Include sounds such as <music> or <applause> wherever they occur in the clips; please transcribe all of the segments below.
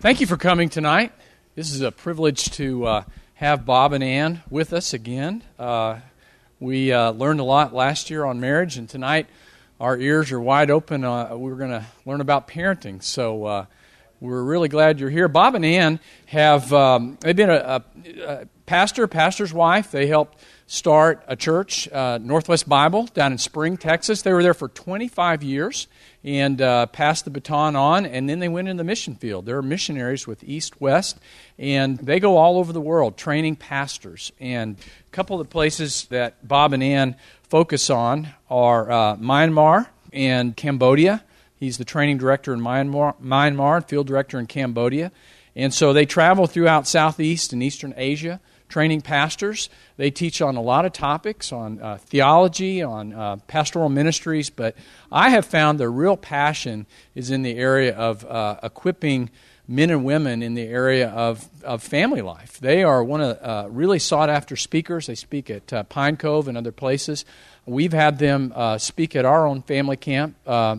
Thank you for coming tonight. This is a privilege to uh, have Bob and Ann with us again. Uh, we uh, learned a lot last year on marriage, and tonight our ears are wide open. Uh, we're going to learn about parenting. So uh, we're really glad you're here. Bob and Ann have um, they've been a, a, a, pastor, pastor's wife. They helped start a church, uh, Northwest Bible, down in Spring, Texas. They were there for 25 years and uh, passed the baton on, and then they went in the mission field. There are missionaries with East West, and they go all over the world training pastors. And a couple of the places that Bob and Ann focus on are uh, Myanmar and Cambodia. He's the training director in Myanmar, Myanmar, field director in Cambodia. And so they travel throughout Southeast and Eastern Asia training pastors. They teach on a lot of topics, on uh, theology, on uh, pastoral ministries, but I have found their real passion is in the area of uh, equipping men and women in the area of, of family life. They are one of uh, really sought after speakers. They speak at uh, Pine Cove and other places. We've had them uh, speak at our own family camp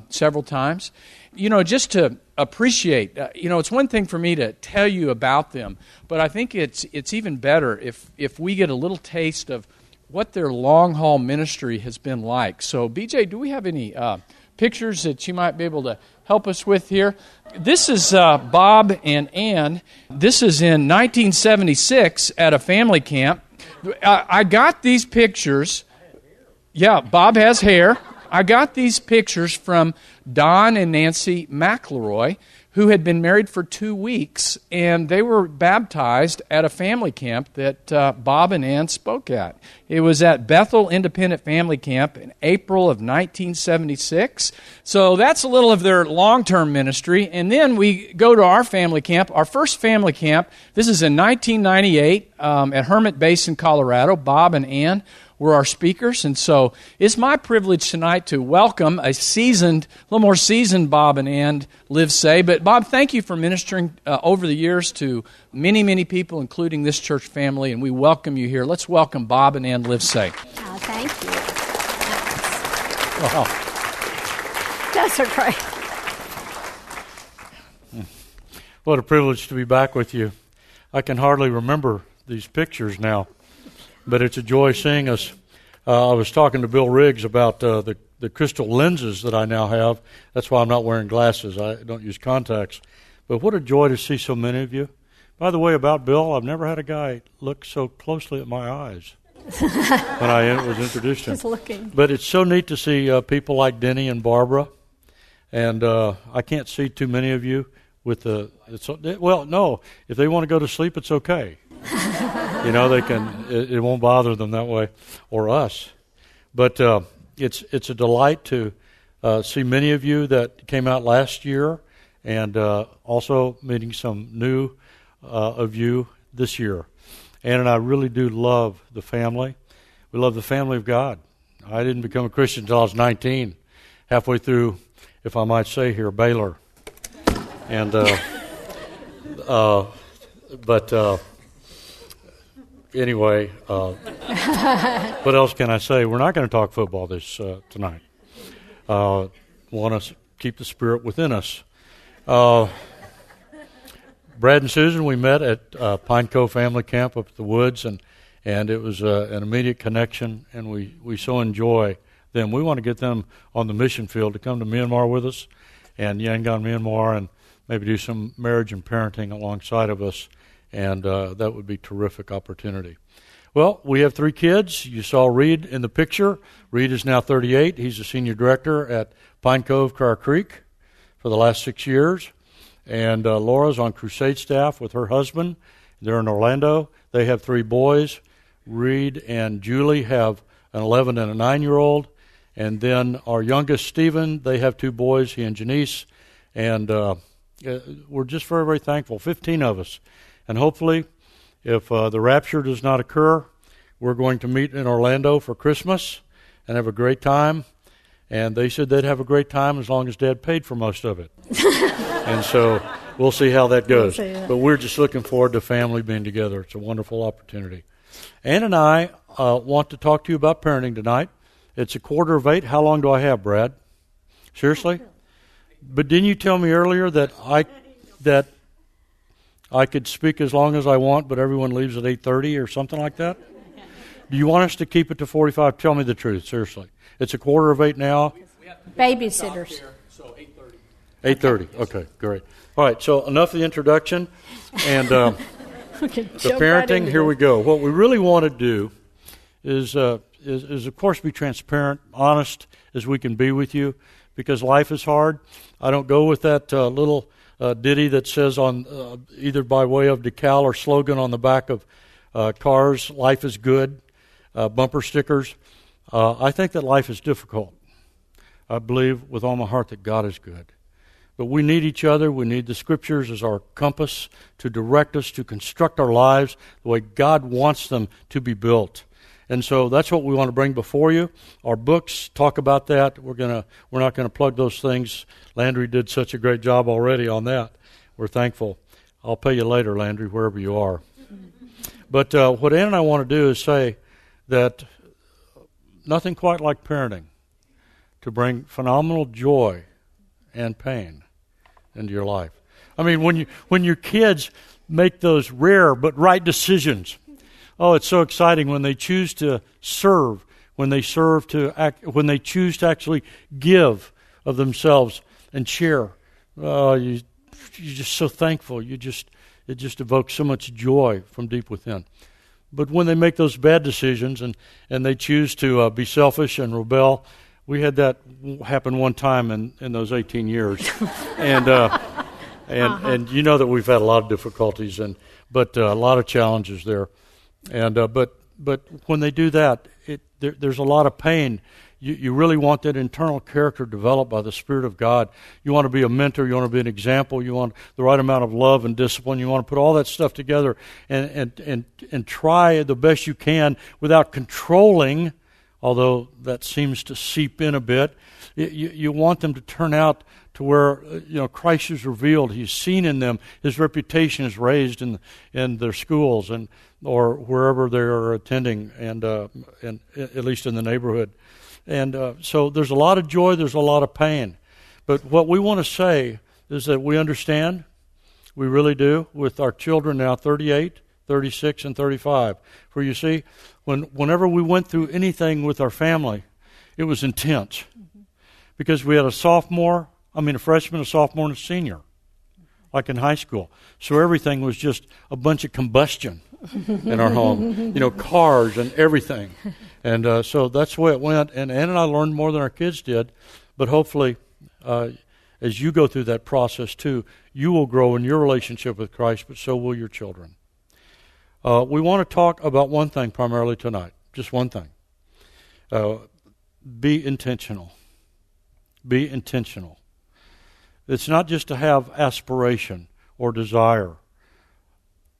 several times. You know, just to appreciate. Uh, you know, it's one thing for me to tell you about them, but I think it's it's even better if if we get a little taste of what their long haul ministry has been like. So, BJ, do we have any uh, pictures that you might be able to help us with here? This is uh, Bob and Ann. This is in 1976 at a family camp. I, I got these pictures. Yeah, Bob has hair. I got these pictures from Don and Nancy McElroy, who had been married for two weeks, and they were baptized at a family camp that uh, Bob and Ann spoke at. It was at Bethel Independent Family Camp in April of 1976. So that's a little of their long term ministry. And then we go to our family camp, our first family camp. This is in 1998 um, at Hermit Basin, Colorado. Bob and Ann were our speakers. And so it's my privilege tonight to welcome a seasoned, a little more seasoned Bob and Ann Livesay. But Bob, thank you for ministering uh, over the years to many, many people, including this church family, and we welcome you here. Let's welcome Bob and Ann Livesay. Oh, thank you. Wow. That's great. What a privilege to be back with you. I can hardly remember these pictures now but it's a joy seeing us. Uh, I was talking to Bill Riggs about uh, the the crystal lenses that I now have. That's why I'm not wearing glasses. I don't use contacts. But what a joy to see so many of you. By the way, about Bill, I've never had a guy look so closely at my eyes <laughs> when I was introduced to him. looking. But it's so neat to see uh, people like Denny and Barbara, and uh, I can't see too many of you with the. well, no, if they want to go to sleep, it's okay. <laughs> you know, they can. It, it, won't bother them that way, or us. But uh, it's it's a delight to uh, see many of you that came out last year, and uh, also meeting some new uh, of you this year. Ann and I really do love the family. We love the family of God. I didn't become a Christian until I was 19, halfway through, if I might say here, Baylor. And, uh, <laughs> uh, but anyway, uh, <laughs> what else can I say? We're not going to talk football this uh, tonight. Uh, want to keep the spirit within us. Uh, Brad and Susan, we met at uh, Pine Cove Family Camp up at the woods, and and it was uh, an immediate connection, and we, we so enjoy them. We want to get them on the mission field to come to Myanmar with us, and Yangon, Myanmar, and maybe do some marriage and parenting alongside of us and uh, that would be terrific opportunity. Well, we have three kids. You saw Reed in the picture. Reed is now 38. He's a senior director at Pine Cove Crier Creek for the last six years. And uh, Laura's on crusade staff with her husband. They're in Orlando. They have three boys. Reed and Julie have an 11 and a 9 year old. And then our youngest, Stephen, they have two boys, he and Janice. And uh, uh we're just very, very thankful. 15 of us and hopefully, if uh, the rapture does not occur, we're going to meet in Orlando for Christmas and have a great time. And they said they'd have a great time as long as Dad paid for most of it. <laughs> and so we'll see how that goes. We'll but we're just looking forward to family being together. It's a wonderful opportunity. Ann and I uh, want to talk to you about parenting tonight. It's a quarter of eight. How long do I have, Brad? Seriously? <laughs> But didn't you tell me earlier that I that I could speak as long as I want, but everyone leaves at 8:30 or something like that. Do you want us to keep it to 45? Tell me the truth, seriously. It's a quarter of eight now. Babysitters. So 8:30. 8:30. Okay, great. All right. So enough of the introduction and <laughs> can the jump right parenting. here we go. What we really want to do is, uh, is, is, of course, be transparent, honest as we can be with you, because life is hard. I don't go with that uh, little uh, ditty that says on uh, either by way of decal or slogan on the back of uh, cars, "Life is good," uh, bumper stickers. Uh, I think that life is difficult. I believe with all my heart that God is good. But we need each other. We need the scriptures as our compass to direct us, to construct our lives the way God wants them to be built. And so that's what we want to bring before you. Our books talk about that. We're gonna we're not gonna plug those things. Landry did such a great job already on that. We're thankful. I'll pay you later, Landry, wherever you are. But uh, what Ann and I want to do is say that nothing quite like parenting to bring phenomenal joy and pain into your life. I mean, when you when your kids make those rare but right decisions, oh, it's so exciting when they choose to serve, when they serve to act, when they choose to actually give of themselves and share. Oh, you you're just so thankful. You just it just evokes so much joy from deep within. But when they make those bad decisions and, and they choose to uh, be selfish and rebel, we had that happen one time in, in those 18 years. <laughs> and uh, and, and you know that we've had a lot of difficulties, and but uh, a lot of challenges there. And uh, but but when they do that, it, there, there's a lot of pain. You, you really want that internal character developed by the Spirit of God. You want to be a mentor. You want to be an example. You want the right amount of love and discipline. You want to put all that stuff together and, and, and, and try the best you can without controlling, although that seems to seep in a bit. You, you want them to turn out to where uh, you know Christ is revealed. He's seen in them. His reputation is raised in in their schools and or wherever they are attending, and uh, and at least in the neighborhood. And uh, so there's a lot of joy. There's a lot of pain. But what we want to say is that we understand. We really do with our children now, 38, 36, and 35. For you see, when whenever we went through anything with our family, it was intense because we had a sophomore, I mean, a freshman, a sophomore, and a senior, like in high school. So everything was just a bunch of combustion in our home, you know, cars and everything. And uh, so that's the way it went. And Ann and I learned more than our kids did, but hopefully, uh, as you go through that process too, you will grow in your relationship with Christ, but so will your children. Uh, we want to talk about one thing primarily tonight, just one thing. Uh, be intentional be intentional. It's not just to have aspiration or desire.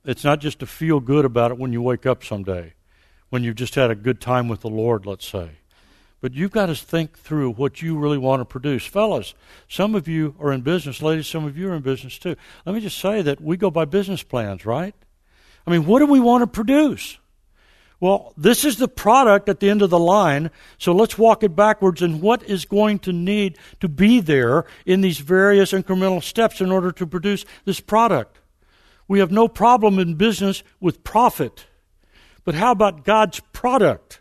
It's not just to feel good about it when you wake up someday, when you've just had a good time with the Lord, let's say. But you've got to think through what you really want to produce. Fellas, some of you are in business. Ladies, some of you are in business too. Let me just say that we go by business plans, right? I mean, what do we want to produce? Well, this is the product at the end of the line, so let's walk it backwards and what is going to need to be there in these various incremental steps in order to produce this product. We have no problem in business with profit, but how about God's product?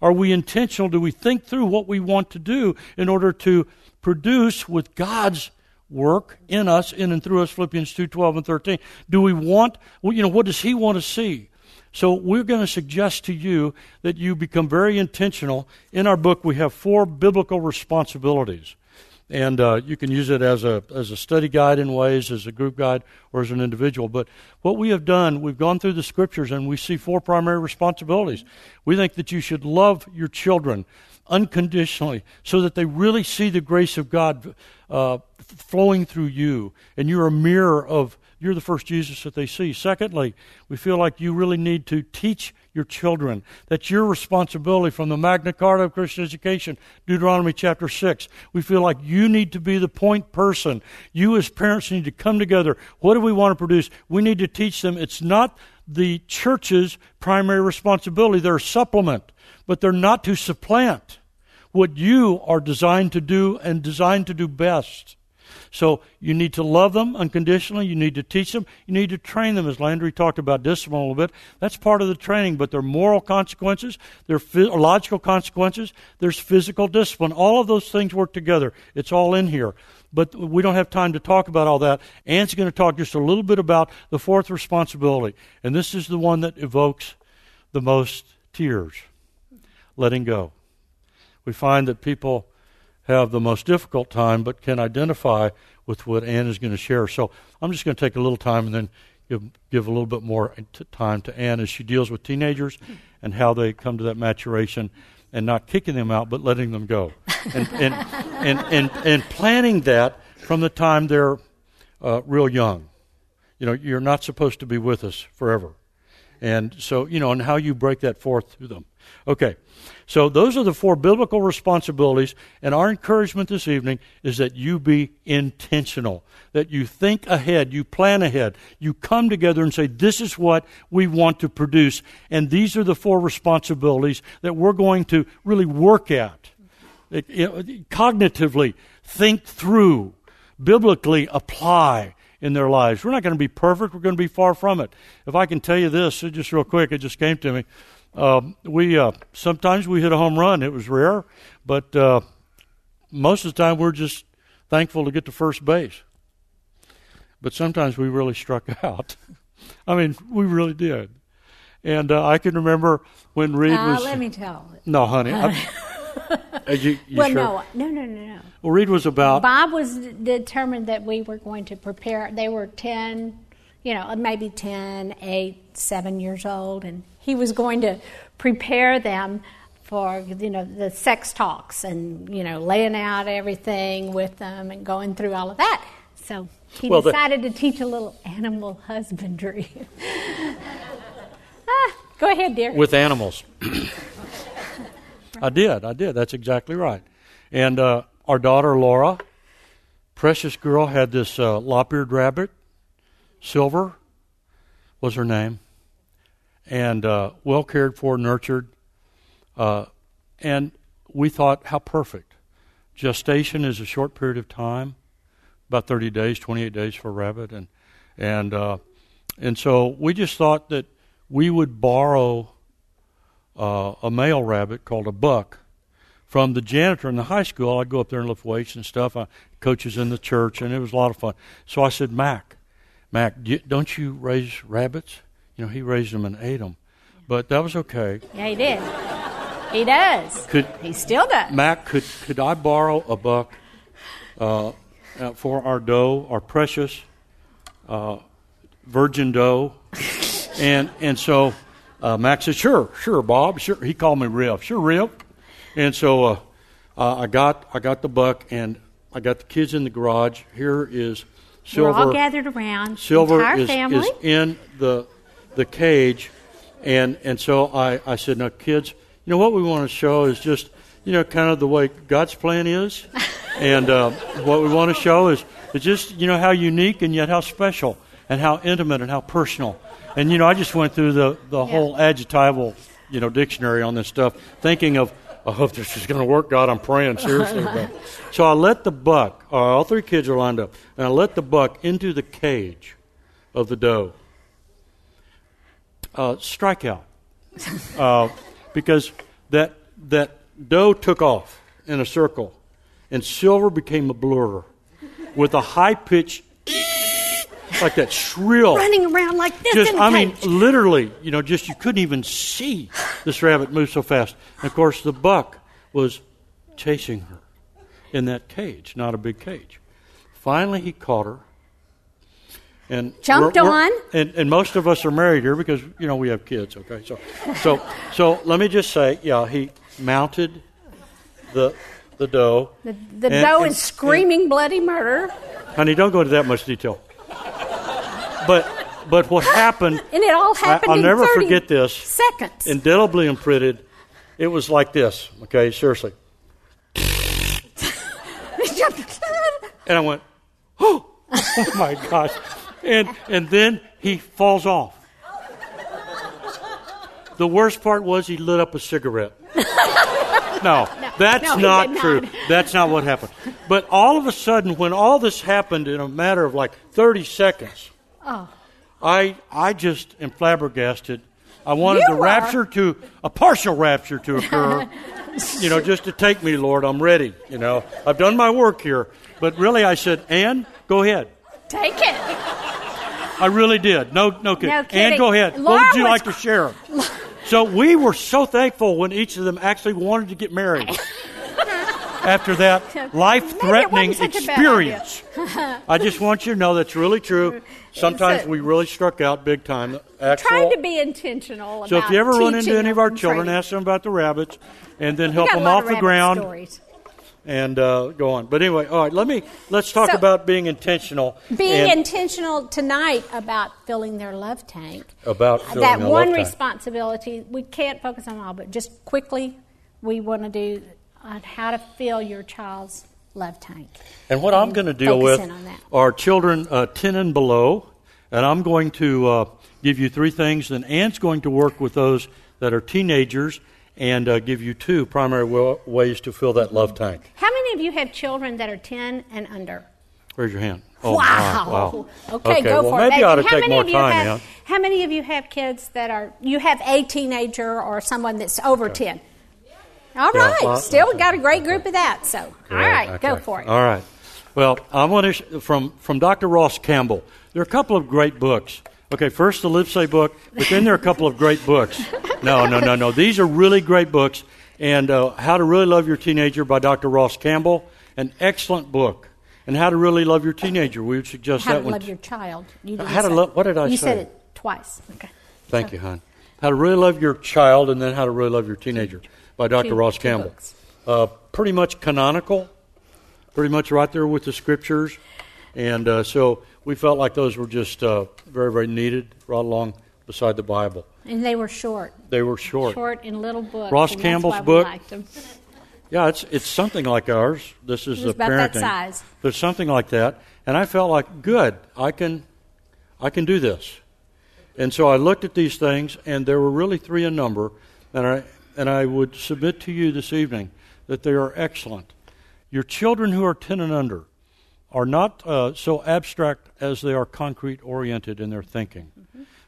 Are we intentional? Do we think through what we want to do in order to produce with God's work in us, in and through us, Philippians 2 12 and 13? Do we want, you know, what does He want to see? So we're going to suggest to you that you become very intentional. In our book, we have four biblical responsibilities. And uh, you can use it as a, as a study guide in ways, as a group guide, or as an individual. But what we have done, we've gone through the scriptures and we see four primary responsibilities. We think that you should love your children unconditionally so that they really see the grace of God uh, flowing through you. And you're a mirror of you're the first Jesus that they see. Secondly, we feel like you really need to teach your children. That's your responsibility from the Magna Carta of Christian Education, Deuteronomy chapter 6. We feel like you need to be the point person. You, as parents, need to come together. What do we want to produce? We need to teach them. It's not the church's primary responsibility, they're a supplement, but they're not to supplant what you are designed to do and designed to do best. So you need to love them unconditionally. You need to teach them. You need to train them, as Landry talked about discipline a little bit. That's part of the training, but there are moral consequences, there are logical consequences, there's physical discipline. All of those things work together. It's all in here. But we don't have time to talk about all that. Ann's going to talk just a little bit about the fourth responsibility. And this is the one that evokes the most tears letting go. We find that people have the most difficult time, but can identify with what Ann is going to share. So I'm just going to take a little time and then give, give a little bit more time to Ann as she deals with teenagers and how they come to that maturation and not kicking them out, but letting them go. And, and, and, and, and, planning that from the time they're uh, real young. You know, you're not supposed to be with us forever. And so, you know, and how you break that forth to them. Okay. So those are the four biblical responsibilities, and our encouragement this evening is that you be intentional, that you think ahead, you plan ahead, you come together and say, This is what we want to produce, and these are the four responsibilities that we're going to really work at. It, it, cognitively think through, biblically apply in their lives. We're not going to be perfect, we're going to be far from it. If I can tell you this, just real quick, it just came to me. Uh, we uh, sometimes we hit a home run. It was rare, but uh, most of the time we're just thankful to get to first base. But sometimes we really struck <laughs> out. I mean, we really did. And uh, I can remember when Reed was. Let me tell. No, honey. <laughs> you, you well, sure? no, no, no, no, no. Well, Reed was about. Bob was determined that we were going to prepare. They were ten, you know, maybe 10, 8, 7 years old, and he was going to prepare them for you know the sex talks and you know laying out everything with them and going through all of that. So he well, decided the, to teach a little animal husbandry. <laughs> ah, go ahead, dear. With animals. <coughs> I did. I did. That's exactly right. And uh, our daughter Laura, precious girl, had this uh, lop-eared rabbit. Silver was her name and uh, well cared for, nurtured. Uh, and we thought, how perfect. Gestation is a short period of time, about 30 days, 28 days for a rabbit. And, and, uh, and so we just thought that we would borrow uh, a male rabbit called a buck from the janitor in the high school. I'd go up there and lift weights and stuff. I, coaches in the church, and it was a lot of fun. So I said, Mac, Mac, don't you raise rabbits? You know, he raised them and ate them. But that was okay. Yeah, he did. He does. Could, he still does. Mac, could, could I borrow a buck uh, uh, for our dough, our precious uh, virgin dough? <laughs> and, and so uh, Mac said, sure, sure, Bob. Sure. He called me Riff. Sure, Riff. And so uh, uh, I, got, I got the buck, and I got the kids in the garage. Here is Silver. We're all gathered around. Silver is, is in the the cage. And, and so I, I said, now, kids, you know, what we want to show is just, you know, kind of the way God's plan is. <laughs> and uh, what we want to show is, is just, you know, how unique and yet how special and how intimate and how personal. And, you know, I just went through the, the yeah. whole adjectival, you know, dictionary on this stuff, thinking of, I hope this is going to work, God. I'm praying seriously. <laughs> So I let the buck, uh, all three kids are lined up, and I let the buck into the cage of the doe uh, strikeout uh, because that that doe took off in a circle, and silver became a blur with a high pitched like that shrill running around like this. Just, I cage. mean, literally, you know, just you couldn't even see this rabbit move so fast. And of course, the buck was chasing her in that cage, not a big cage. Finally, he caught her and jumped we're, we're, on. And, and most of us are married here because you know we have kids. Okay, so so so let me just say, yeah, he mounted the the doe. The, the and, doe and, is screaming bloody murder. Honey, don't go into that much detail. But but what <laughs> happened? and it all happened. I, will never forget this. Seconds. Indelibly imprinted. It was like this. Okay, seriously. and I went, oh, <gasps> oh my gosh and, and then he falls off. The worst part was he lit up a cigarette. <laughs> no, that's no, not not. true. That's not what happened. But all of a sudden, when all this happened in a matter of like 30 seconds, Oh. I, I just am flabbergasted. I wanted You the were. rapture to, a partial rapture to occur. you know, just to take me, Lord. I'm ready. You know, I've done my work here. But really, I said, Ann, go ahead. Take it. I really did. No, no kidding. No Ann, kidding. go ahead. Laura what would you was- like to share? so we were so thankful when each of them actually wanted to get married. After that life-threatening <laughs> Maybe it wasn't such a bad idea. experience, <laughs> I just want you to know that's really true. Sometimes So- we really struck out big time. Actual, Trying to be intentional so if you ever run into any of our children, training. ask them about the rabbits, and then help them off of the ground Stories. and uh, go on. But anyway, all right. Let me let's talk So- about being intentional. Being intentional tonight about filling their love tank. about filling that one responsibility, we can't focus on all, but just quickly, we want to do on how to fill your child's love tank. And what I'm going to deal with are children uh, 10 and below. And I'm going to uh, give you three things. And Ann's going to work with those that are teenagers and uh, give you two primary wa- ways to fill that love tank. How many of you have children that are 10 and under? Raise your hand. Oh, wow. wow. Okay, go well, for it. maybe I ought to how take more time, have. How many of you have kids that are, you have a teenager or someone that's over 10? All Yeah, right, well, still got a great group of that. So, all right, go for it. All right. Well, I want to sh- from from Dr. Ross Campbell. There are a couple of great books. Okay, first the Livesay book, but then there are a couple of great books. <laughs> No, no, no, no. These are really great books. And uh, How to Really Love Your Teenager by Dr. Ross Campbell, an excellent book. And How to Really Love Your Teenager, we would suggest How that to one. love your child. You How to say- lo- what did I you say? You said it twice. Okay. Thank you, hon. How to Really Love Your Child, and then How to Really Love Your Teenager by Dr. Two- Ross Campbell. Uh, pretty much canonical, pretty much right there with the scriptures. And uh, so we felt like those were just uh, very, very needed right along beside the Bible. And they were short, They were short. short in little books. Ross Campbell's book. Yeah, it's it's something like ours. This is a about parenting. that size. There's something like that, and I felt like good. I can, I can do this. And so I looked at these things, and there were really three in number, and I and I would submit to you this evening that they are excellent. Your children who are ten and under are not uh, so abstract as they are concrete oriented in their thinking.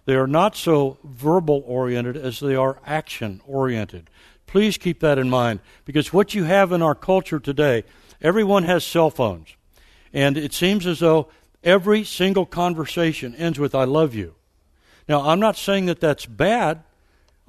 They are not so verbal oriented as they are action oriented. Please keep that in mind because what you have in our culture today, everyone has cell phones. And it seems as though every single conversation ends with, I love you. Now, I'm not saying that that's bad.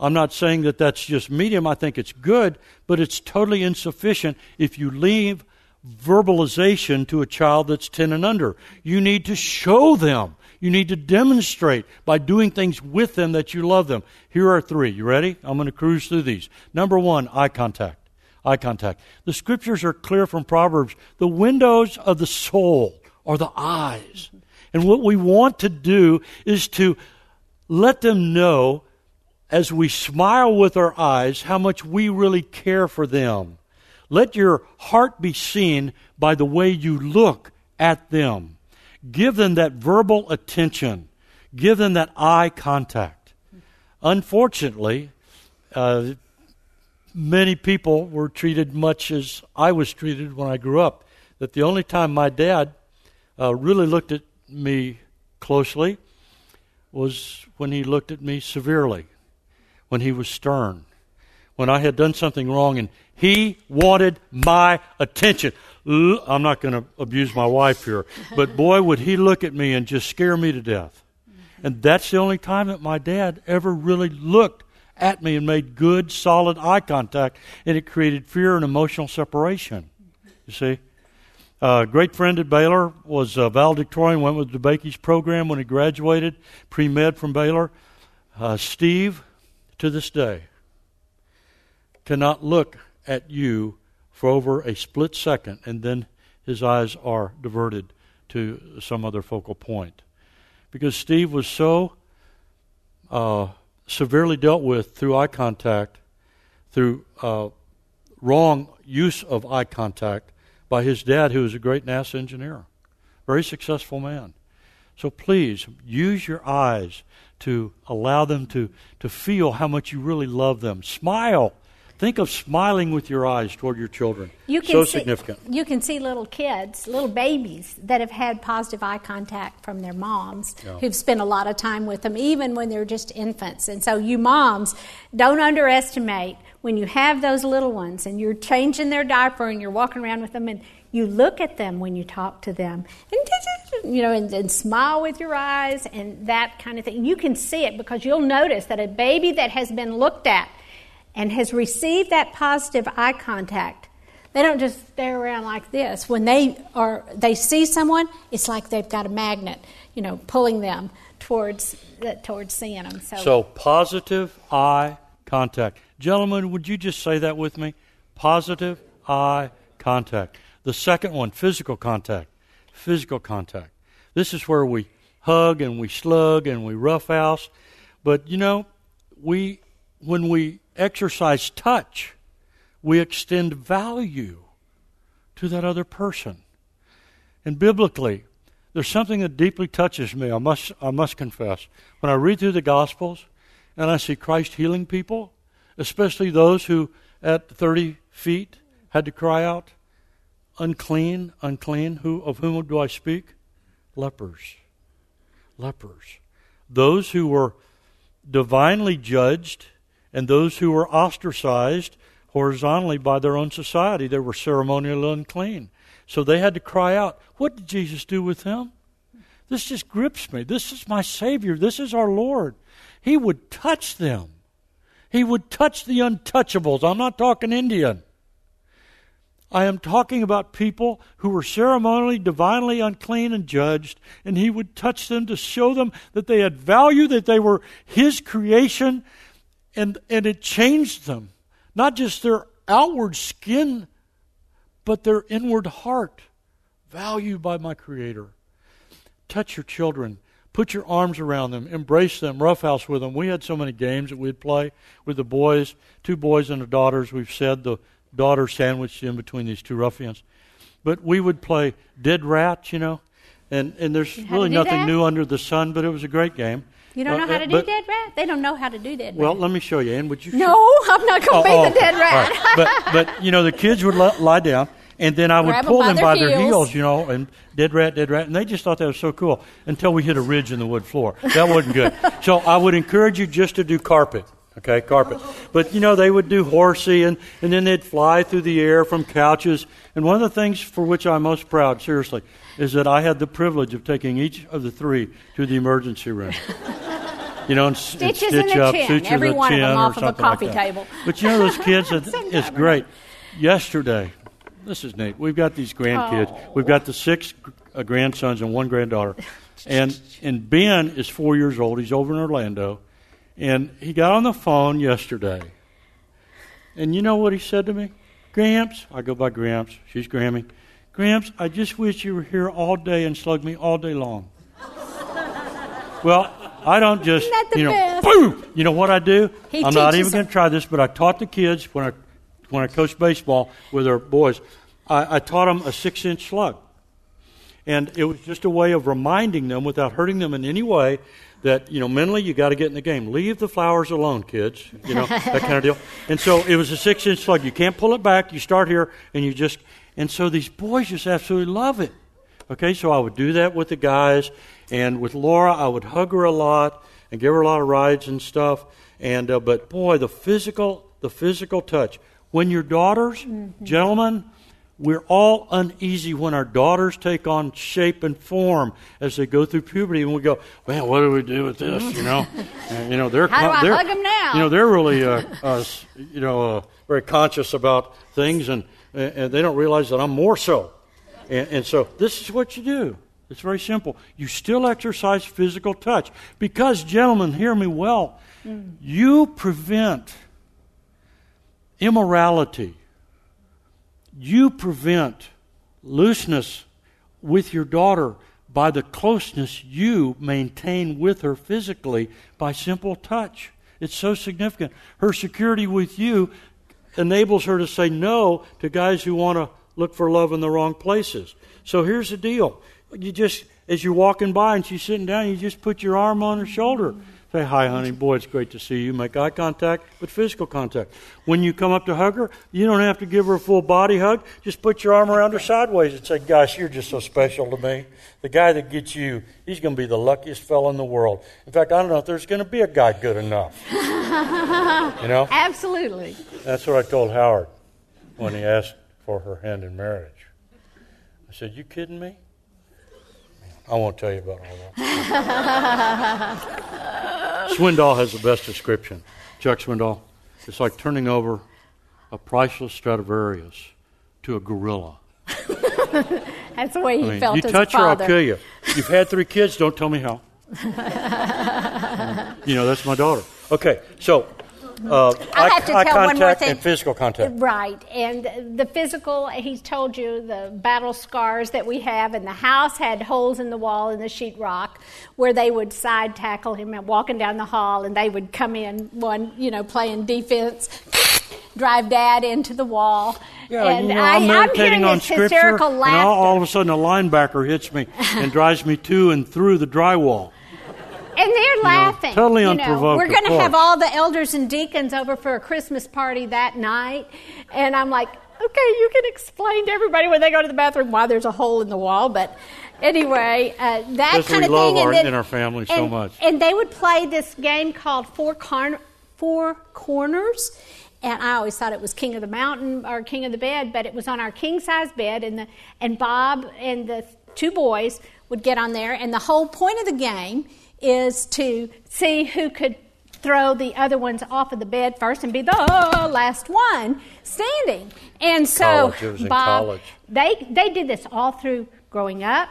I'm not saying that that's just medium. I think it's good, but it's totally insufficient if you leave verbalization to a child that's 10 and under. You need to show them. You need to demonstrate by doing things with them that you love them. Here are three. You ready? I'm going to cruise through these. Number one, eye contact. Eye contact. The scriptures are clear from Proverbs. The windows of the soul are the eyes. And what we want to do is to let them know as we smile with our eyes how much we really care for them. Let your heart be seen by the way you look at them. Give them that verbal attention. Give them that eye contact. Unfortunately, uh, many people were treated much as I was treated when I grew up. That the only time my dad uh, really looked at me closely was when he looked at me severely, when he was stern, when I had done something wrong and he wanted my attention. I'm not going to abuse my wife here, but boy, would he look at me and just scare me to death. And that's the only time that my dad ever really looked at me and made good, solid eye contact, and it created fear and emotional separation. You see? A great friend at Baylor was uh, valedictorian, went with DeBakey's program when he graduated, pre med from Baylor. Uh, Steve, to this day, cannot look at you for over a split second, and then his eyes are diverted to some other focal point. Because Steve was so uh, severely dealt with through eye contact, through uh, wrong use of eye contact by his dad, who was a great NASA engineer, very successful man. So please use your eyes to allow them to, to feel how much you really love them. Smile. Think of smiling with your eyes toward your children. You can so see, significant. You can see little kids, little babies that have had positive eye contact from their moms Yeah. who've spent a lot of time with them, even when they're just infants. And so, you moms, don't underestimate when you have those little ones and you're changing their diaper and you're walking around with them and you look at them when you talk to them and you know and, and smile with your eyes and that kind of thing you can see it because you'll notice that a baby that has been looked at and has received that positive eye contact they don't just stare around like this when they are they see someone it's like they've got a magnet you know pulling them towards uh, towards seeing them so, So, positive eye contact. Gentlemen, would you just say that with me? Positive eye contact. The second one, physical contact. Physical contact. This is where we hug and we slug and we roughhouse. But you know, we when we exercise touch, we extend value to that other person. And biblically, there's something that deeply touches me, I must, I must confess. When I read through the Gospels and I see Christ healing people, especially those who at 30 feet had to cry out, unclean, unclean, who, of whom do I speak? Lepers. Lepers. Those who were divinely judged and those who were ostracized horizontally by their own society. They were ceremonially unclean. So they had to cry out, What did Jesus do with them? This just grips me. This is my Savior. This is our Lord. He would touch them. He would touch the untouchables. I'm not talking Indian. I am talking about people who were ceremonially, divinely unclean and judged, and he would touch them to show them that they had value, that they were his creation, and, and it changed them. Not just their outward skin, but their inward heart. Valued by my Creator. Touch your children. Put your arms around them. Embrace them. Roughhouse with them. We had so many games that we'd play with the boys, two boys and the daughters. We've said the daughter sandwiched in between these two ruffians. But we would play dead rat, you know. And, and there's How really nothing that? new under the sun, but it was a great game. you don't Uh, know how to uh, do but- dead rat they don't know how to do dead Well, rat let me show you. And would you? no i'm not going to Oh, be the dead rat right. But but you know the kids would li- lie down, and then I would Grab pull by them their by their heels. heels, you know, and dead rat, dead rat, and they just thought that was so cool until we hit a ridge in the wood floor. That wasn't good. <laughs> so I would encourage you just to do carpet. Okay, carpet. But you know, they would do horsey and, and then they'd fly through the air from couches. And one of the things for which I'm most proud, seriously, is that I had the privilege of taking each of the three to the emergency room. <laughs> You know, and, s- and Stitches in stitch the up, chin, every the one of them chin off of a something like coffee table. But you know those <laughs> kids, it- it's great. Yesterday, this is neat. We've got these grandkids. Oh. We've got the six uh, grandsons and one granddaughter. <laughs> And and Ben is four years old. He's over in Orlando, and he got on the phone yesterday. And you know what he said to me? Gramps, I go by Gramps. She's Grammy. Gramps, I just wish you were here all day and slugged me all day long. <laughs> well, I don't just Isn't that the you know best? boom. You know what I do? He I'm not even going to try this, but I taught the kids when I when I coached baseball with our boys. I, I taught them a six inch slug. And it was just a way of reminding them without hurting them in any way that, you know, mentally you got to get in the game. Leave the flowers alone, kids. You know, that kind of deal. <laughs> And so it was a six inch slug. You can't pull it back. You start here and you just, and so these boys just absolutely love it. Okay, so I would do that with the guys. And with Laura, I would hug her a lot and give her a lot of rides and stuff. And, uh, but boy, the physical, the physical touch. When your daughters, gentlemen, we're all uneasy when our daughters take on shape and form as they go through puberty, and we go, "Man, what do we do with this?" You know, <laughs> and, you know they're How do I they're- hug 'em now? You know, they're really uh, <laughs> uh, you know uh, very conscious about things, and and they don't realize that I'm more so. And, and so this is what you do. It's very simple. You still exercise physical touch because, gentlemen, hear me well. You prevent immorality you prevent looseness with your daughter by the closeness you maintain with her physically by simple touch. It's so significant. Her security with you enables her to say no to guys who want to look for love in the wrong places. So here's the deal. You just, as you're walking by and she's sitting down, you just put your arm on her shoulder. Say hi, honey. Boy, it's great to see you. Make eye contact, but physical contact. When you come up to hug her, you don't have to give her a full body hug. Just put your arm around her sideways and say, Gosh, you're just so special to me. The guy that gets you, he's going to be the luckiest fellow in the world. In fact, I don't know if there's going to be a guy good enough. <laughs> you know? Absolutely. That's what I told Howard when he asked for her hand in marriage. I said, You kidding me? I won't tell you about all that. <laughs> Swindoll has the best description. Chuck Swindoll. It's like turning over a priceless Stradivarius to a gorilla. <laughs> That's the way he I mean, felt you as touch a her, I'll kill you. <laughs> You've had three kids, don't tell me how. you know, that's my daughter. Okay, so uh, I eye, have to eye tell one more thing. and physical contact. Right, and the physical, he's told you the battle scars that we have, and the house had holes in the wall in the sheetrock where they would side tackle him and walking down the hall, and they would come in, one, you know, playing defense, <laughs> drive dad into the wall. Yeah, and you know, I, I'm I'm hearing on this scripture, hysterical and laughter. all, all of a sudden a linebacker hits me <laughs> and drives me to and through the drywall. And they're laughing. totally you know. unprovoked, We're going to have all the elders and deacons over for a Christmas party that night. And I'm like, okay, you can explain to everybody when they go to the bathroom why there's a hole in the wall. But anyway, uh, that kind of thing. our- and then, in our family so much. And they would play this game called Four, Carn- Four Corners. And I always thought it was King of the Mountain or King of the Bed, but it was on our king size bed. And, the, and Bob and the two boys would get on there. And the whole point of the game is to see who could throw the other ones off of the bed first and be the last one standing. And so College, it was in Bob, they they did this all through growing up,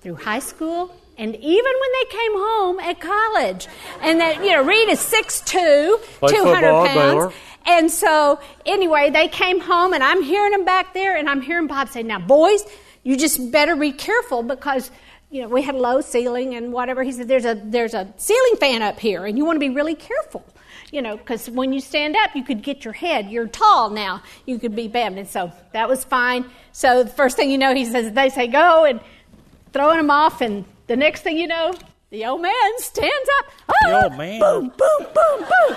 through high school, and even when they came home at college. And that you know, Reed is six two, Played two hundred football pounds. Baylor. And so anyway, they came home, and I'm hearing them back there, and I'm hearing Bob say, "Now, boys, you just better be careful because." You know, we had a low ceiling and whatever. He said, "There's a there's a ceiling fan up here, and you want to be really careful." you know, because when you stand up, you could get your head. You're tall now. You could be bammed. And so that was fine. So the first thing you know, he says, they say go and throwing him off. And the next thing you know, the old man stands up. The Ah, old man. Boom, boom, boom, boom. <laughs>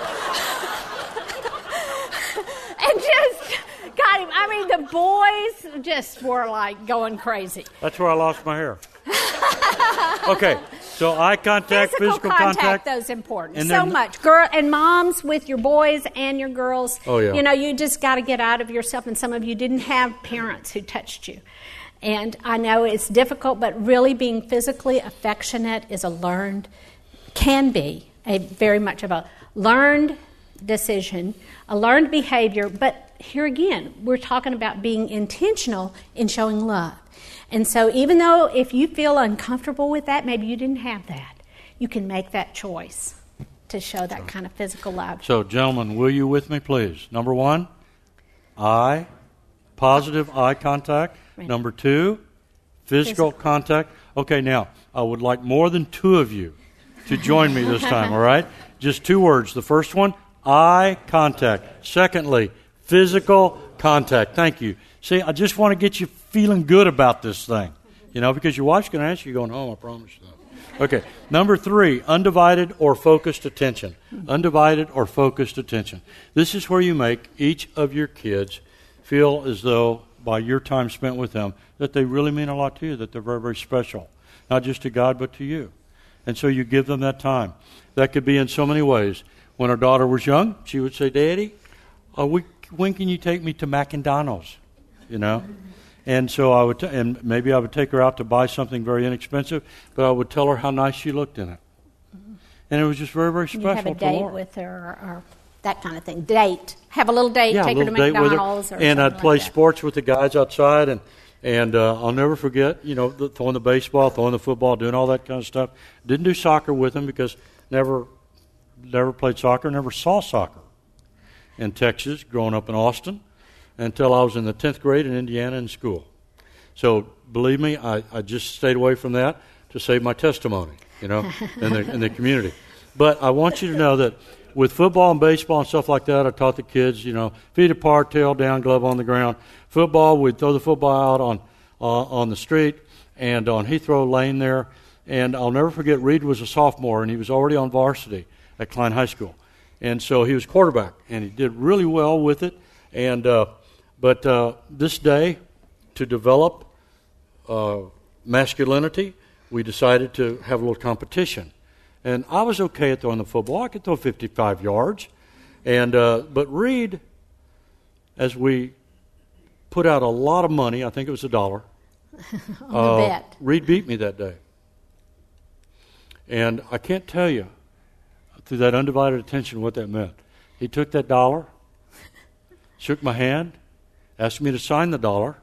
and just got him. I mean, the boys just were like going crazy. That's where I lost my hair. <laughs> okay, so eye contact, physical, physical, contact, though is important. And so much. Girl and moms with your boys and your girls Oh, yeah. you know you just got to get out of yourself and some of you didn't have parents who touched you. And i know it's difficult but really being physically affectionate is a learned can be a very much of a learned decision a learned behavior. But here again we're talking about being intentional in showing love and so, even though if you feel uncomfortable with that, maybe you didn't have that, you can make that choice to show that kind of physical love. So, gentlemen, will you with me, please? Number one, eye, positive eye contact. Right. Number two, physical, Physical. contact. Okay, now, I would like more than two of you to join me this time, <laughs> all right? Just two words. The first one, eye contact. Secondly, physical contact. Thank you. See, I just want to get you feeling good about this thing, you know, because your wife's going to ask you going home, I promise you that. Okay, number three, undivided or focused attention. Undivided or focused attention. This is where you make each of your kids feel as though, by your time spent with them, that they really mean a lot to you, that they're very, very special, not just to God, but to you. And so you give them that time. That could be in so many ways. When our daughter was young, she would say, Daddy, uh, we, when can you take me to McDonald's? You know? And so I would, t- and maybe I would take her out to buy something very inexpensive, but I would tell her how nice she looked in it. And it was just very, very You special have a date Laura. with her or, or that kind of thing. Date. Have a little date, yeah, take a her to little with her. McDonald's or and I'd play like sports with the guys outside, and and uh, I'll never forget, you know, the, throwing the baseball, throwing the football, doing all that kind of stuff. Didn't do soccer with them because never, never played soccer, never saw soccer in Texas, growing up in Austin, until I was in the tenth grade in Indiana in school. So believe me, I, I just stayed away from that to save my testimony, you know, in the in the community. But I want you to know that with football and baseball and stuff like that, I taught the kids, you know, feet apart, tail down, glove on the ground. Football, we'd throw the football out on uh, on the street and on Heathrow Lane there. And I'll never forget, Reed was a sophomore and he was already on varsity. at Klein High School. And so he was quarterback, and he did really well with it. And uh, but uh, this day, to develop uh, masculinity, we decided to have a little competition. And I was okay at throwing the football. I could throw 55 yards. And uh, but Reed, as we put out a lot of money, I think it was a dollar. <laughs> On uh, the bet. Reed beat me that day. And I can't tell you through that undivided attention what that meant. He took that dollar, <laughs> shook my hand, asked me to sign the dollar,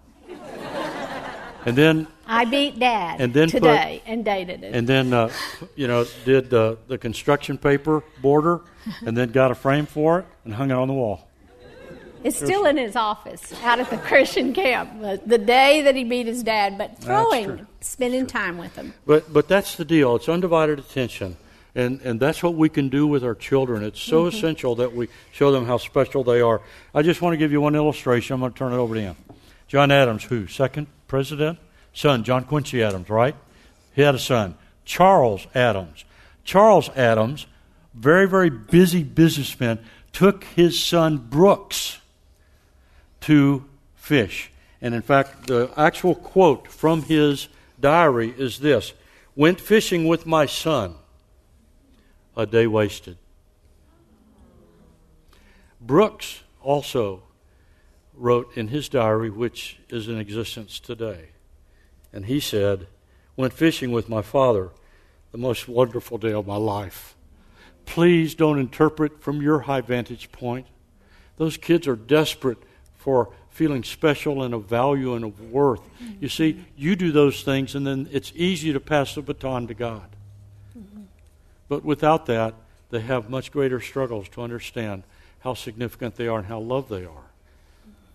and then I beat Dad and then today put, and dated it. And then, uh, you know, did the, the construction paper border, and then got a frame for it and hung it on the wall. It's still in his office out at the Christian camp. The day that he beat his dad, but throwing, spending time with him. But but that's the deal. It's undivided attention. And, and that's what we can do with our children. It's so mm-hmm. essential that we show them how special they are. I just want to give you one illustration. I'm going to turn it over to him. John Adams, who? Second president? Son, John Quincy Adams, right? He had a son. Charles Adams. Charles Adams, very, very busy businessman, took his son Brooks to fish. And in fact, the actual quote from his diary is this Went fishing with my son a day wasted. Brooks also wrote in his diary, which is in existence today, and he said, Went fishing with my father, the most wonderful day of my life. Please don't interpret from your high vantage point. Those kids are desperate for feeling special and of value and of worth. You see, you do those things, and then it's easy to pass the baton to God. But without that, they have much greater struggles to understand how significant they are and how loved they are.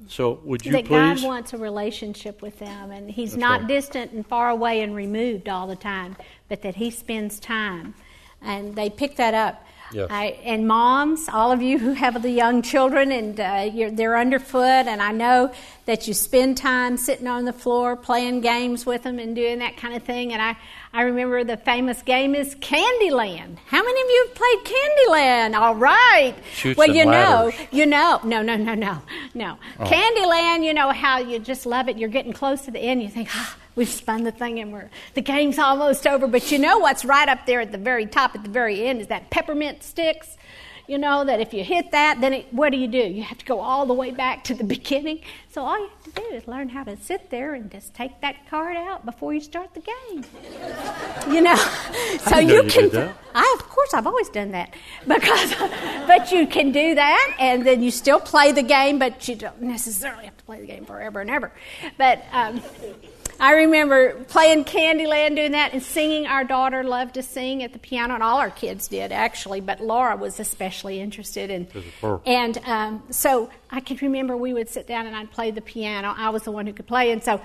So, would you that please? God wants a relationship with them, and He's That's not right. distant and far away and removed all the time, but that He spends time. And they pick that up Yes. I, and moms, all of you who have the young children and uh, they're underfoot, and I know that you spend time sitting on the floor playing games with them and doing that kind of thing. And I, I remember the famous game is Candyland. How many of you have played Candyland? All right. Shoots well, you ladders. know, you know, no, no, no, no, no. Oh. Candyland, you know how you just love it. You're getting close to the end. You think, ah. Oh, We've spun the thing and we're, the game's almost over. But you know what's right up there at the very top, at the very end, is that peppermint sticks. You know that if you hit that, then it, what do you do? You have to go all the way back to the <laughs> beginning. So all you have to do is learn how to sit there and just take that card out before you start the game. <laughs> you know, <laughs> so you, you can. I of course I've always done that because, but you can do that, and then you still play the game, but you don't necessarily have to play the game forever and ever. But um, I remember playing Candyland, doing that, and singing. Our daughter loved to sing at the piano, and all our kids did actually, but Laura was especially interested in. And um, so I can remember we would sit down and I'd play the piano. I was the one who could play, and so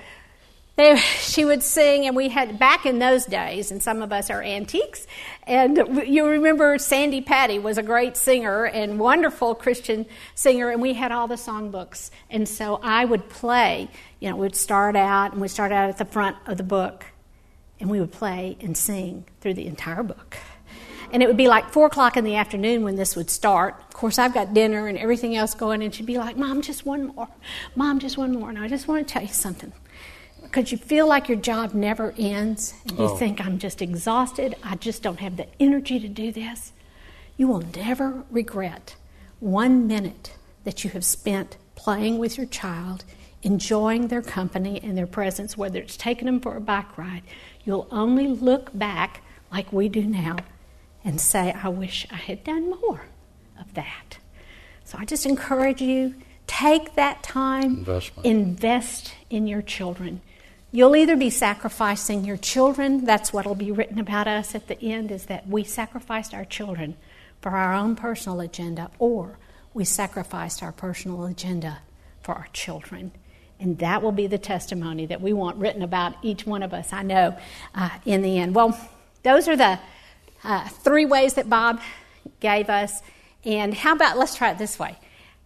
they, she would sing, and we had back in those days, and some of us are antiques. And you remember Sandi Patty was a great singer and wonderful Christian singer, and we had all the songbooks. And so I would play. You know, we'd start out, and we'd start out at the front of the book, and we would play and sing through the entire book. And it would be like four o'clock in the afternoon when this would start. Of course, I've got dinner and everything else going, and she'd be like, "Mom, just one more. Mom, just one more." And I just want to tell you something because you feel like your job never ends and you oh. think, I'm just exhausted, I just don't have the energy to do this, you will never regret one minute that you have spent playing with your child, enjoying their company and their presence, whether it's taking them for a bike ride. You'll only look back like we do now and say, I wish I had done more of that. So I just encourage you take that time, Investment. invest in your children. You'll either be sacrificing your children, that's what'll be written about us at the end, is that we sacrificed our children for our own personal agenda, or we sacrificed our personal agenda for our children. And that will be the testimony that we want written about each one of us, I know, uh, in the end. Well, those are the uh, three ways that Bob gave us. And how about, let's try it this way.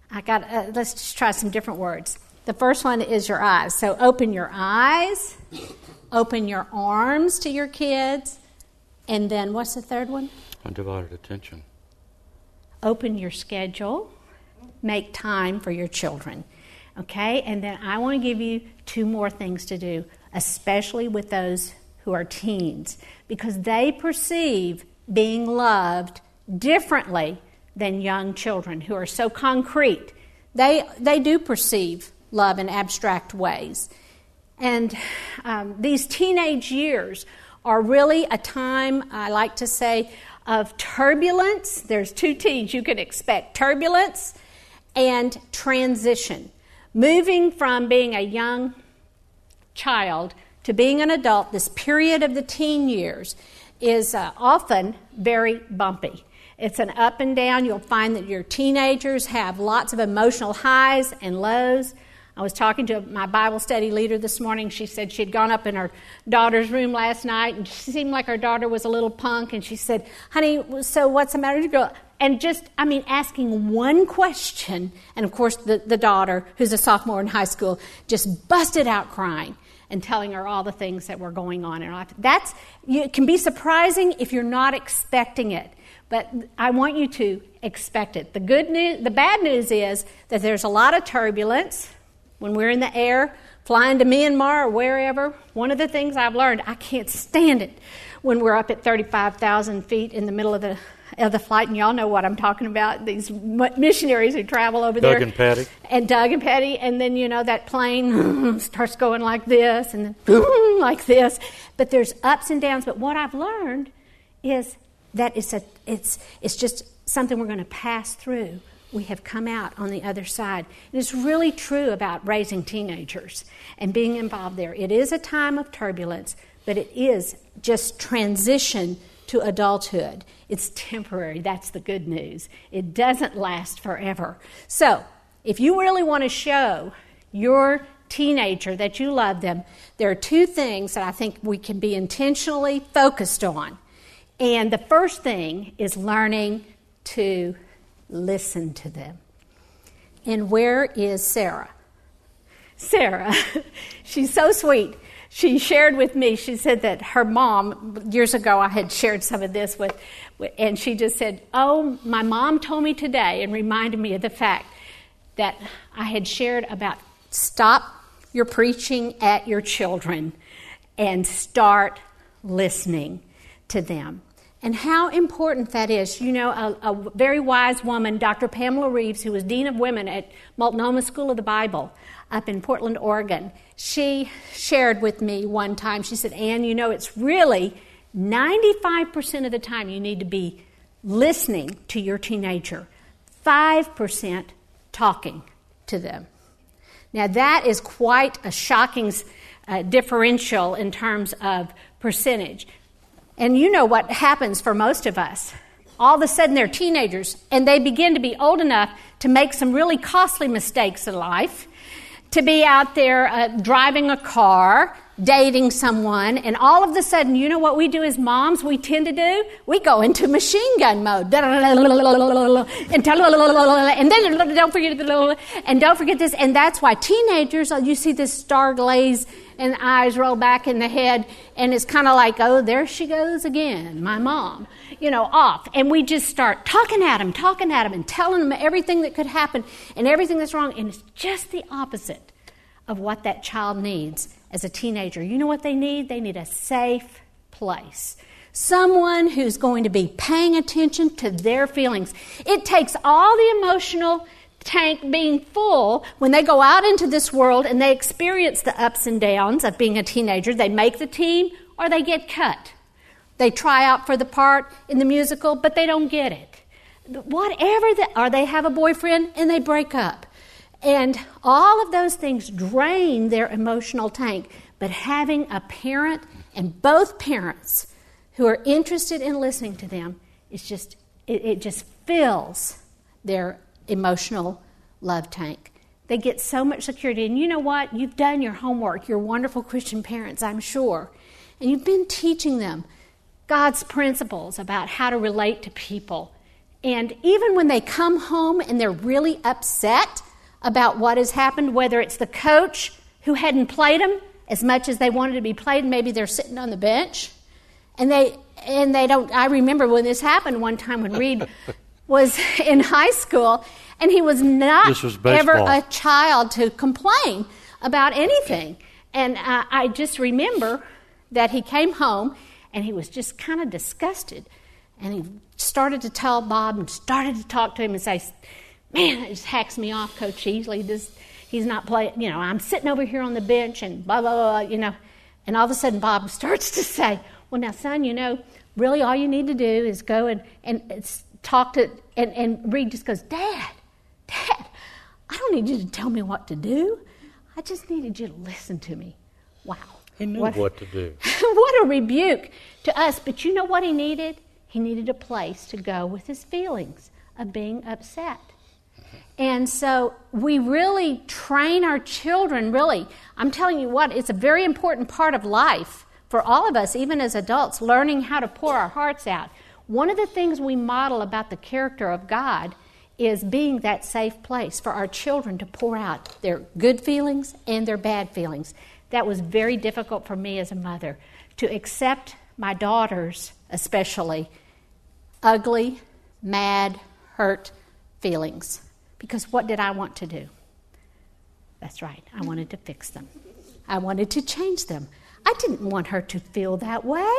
I got, uh, let's just try some different words. The first one is your eyes. So open your eyes, open your arms to your kids, and then what's the third one? Undivided attention. open your schedule, make time for your children. Okay? And then I want to give you two more things to do, especially with those who are teens, because they perceive being loved differently than young children who are so concrete. They, they do perceive love in abstract ways. And um, these teenage years are really a time, I like to say, of turbulence. There's two T's you can expect turbulence and transition. Moving from being a young child to being an adult, this period of the teen years is uh, often very bumpy. It's an up and down. You'll find that your teenagers have lots of emotional highs and lows. I was talking to my Bible study leader this morning. She said she had gone up in her daughter's room last night, and she seemed like her daughter was a little punk. And she said, "Honey, so what's the matter, to your girl?" And just, I mean, asking one question, and of course, the, the daughter, who's a sophomore in high school, just busted out crying and telling her all the things that were going on in her life. That's it can be surprising if you're not expecting it. But I want you to expect it. The good news, the bad news is that there's a lot of turbulence when we're in the air, flying to Myanmar or wherever. One of the things I've learned, I can't stand it when we're up at 35,000 feet in the middle of the of the flight, and y'all know what I'm talking about. These missionaries who travel over Doug there. Doug and Patty. And Doug and Patty, and then you know that plane <laughs> starts going like this, and then <laughs> like this. But there's ups and downs. But what I've learned is that it's a it's it's just something we're going to pass through we have come out on the other side. And it's really true about raising teenagers and being involved there. It is a time of turbulence, but it is just transition to adulthood. It's temporary. That's the good news. It doesn't last forever. So, if you really want to show your teenager that you love them, there are two things that I think we can be intentionally focused on. And the first thing is learning to listen to them. And where is Sarah? Sarah, <laughs> she's so sweet. She shared with me, she said that her mom, years ago, I had shared some of this with, and she just said, Oh, my mom told me today and reminded me of the fact that I had shared about stop your preaching at your children and start listening to them and how important that is. You know, a, a, very wise woman, Dr. Pamela Reeves, who was Dean of Women at Multnomah School of the Bible up in Portland, Oregon, she shared with me one time, she said, Ann, you know, it's really 95% of the time you need to be listening to your teenager, 5% talking to them. Now, that is quite a shocking uh, differential in terms of percentage. And you know what happens for most of us. All of a sudden, they're teenagers and they begin to be old enough to make some really costly mistakes in life, to be out there uh, driving a car, dating someone, and all of a sudden, you know what we do as moms? We tend to do? We go into machine gun mode. And, then don't forget, and don't forget this. And that's why teenagers, you see this star glaze and eyes roll back in the head, and it's kind of like, oh, there she goes again, my mom, you know, off. And we just start talking at him, talking at him, and telling him everything that could happen and everything that's wrong. And it's just the opposite of what that child needs as a teenager. You know what they need? They need a safe place. Someone who's going to be paying attention to their feelings. It takes all the emotional tank being full, when they go out into this world and they experience the ups and downs of being a teenager, they make the team or they get cut. They try out for the part in the musical, but they don't get it. Whatever, the, or they have a boyfriend and they break up. And all of those things drain their emotional tank. But having a parent and both parents who are interested in listening to them, is just, it, it just fills their emotional love tank. They get so much security. And you know what? You've done your homework. You're wonderful Christian parents, I'm sure. And you've been teaching them God's principles about how to relate to people. And even when they come home and they're really upset about what has happened, whether it's the coach who hadn't played them as much as they wanted to be played, maybe they're sitting on the bench, and they and they don't. I remember when this happened one time when Reed <laughs> was <laughs> in high school, and he was not was ever a child to complain about anything. And uh, I just remember that he came home and he was just kind of disgusted. And he started to tell Bob and started to talk to him and say, Man, it just hacks me off, Coach Easley. This, he's not playing, you know, I'm sitting over here on the bench and blah, blah, blah, you know. And all of a sudden, Bob <laughs> starts to say, Well, now, son, you know, really all you need to do is go and, and talk to, and, and Reed just goes, Dad, Dad, I don't need you to tell me what to do. I just needed you to listen to me. Wow. He knew what, to do. <laughs> what a rebuke to us. But you know what he needed? He needed a place to go with his feelings of being upset. And so we really train our children, really. I'm telling you what, it's a very important part of life for all of us, even as adults, learning how to pour our hearts out. One of the things we model about the character of God is being that safe place for our children to pour out their good feelings and their bad feelings. That was very difficult for me as a mother to accept my daughters, especially, ugly, mad, hurt feelings. Because what did I want to do? That's right, I wanted to fix them. I wanted to change them. I didn't want her to feel that way.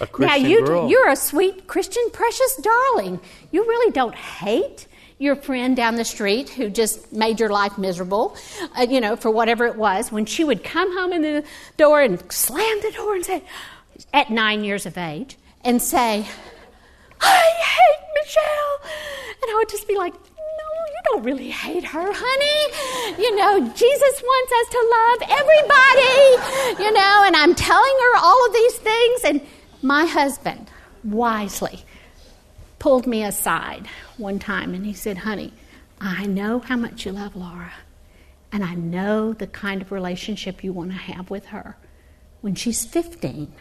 A now you girl. you're a sweet Christian precious darling. You really don't hate your friend down the street who just made your life miserable, uh, you know, for whatever it was. When she would come home in the door and slam the door and say, at nine years of age, and say, I hate Michelle. And I would just be like, don't really hate her, honey. You know, Jesus wants us to love everybody, you know, and I'm telling her all of these things. And my husband wisely pulled me aside one time and he said, honey, I know how much you love Laura, and I know the kind of relationship you want to have with her when she's 15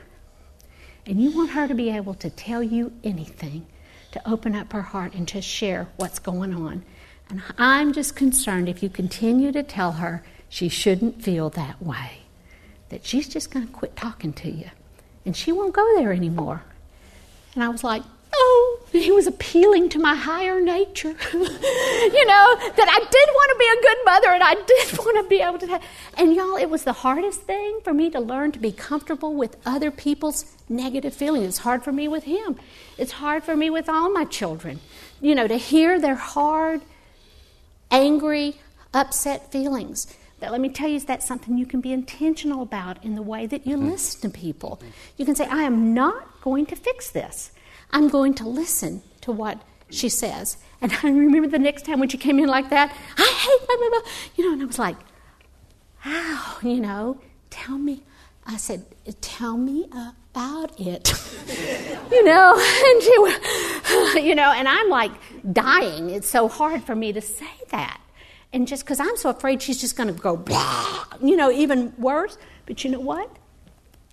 and you want her to be able to tell you anything, to open up her heart and to share what's going on. And I'm just concerned if you continue to tell her she shouldn't feel that way, that she's just going to quit talking to you and she won't go there anymore. And I was like, oh, he was appealing to my higher nature. <laughs> you know, that I did want to be a good mother and I did <laughs> want to be able to. And y'all, it was the hardest thing for me to learn to be comfortable with other people's negative feelings. It's hard for me with him. It's hard for me with all my children. You know, to hear their hard, angry, upset feelings. But let me tell you, that's something you can be intentional about in the way that you mm-hmm. listen to people. You can say, I am not going to fix this. I'm going to listen to what she says. And <laughs> I remember the next time when she came in like that, I hate blah, blah, blah. You know, and I was like, wow, you know, tell me. I said, tell me about it. <laughs> you know, <laughs> and she, <laughs> you know, and I'm like dying. It's so hard for me to say that. And just because I'm so afraid she's just going to go, blah, you know, even worse. But you know what?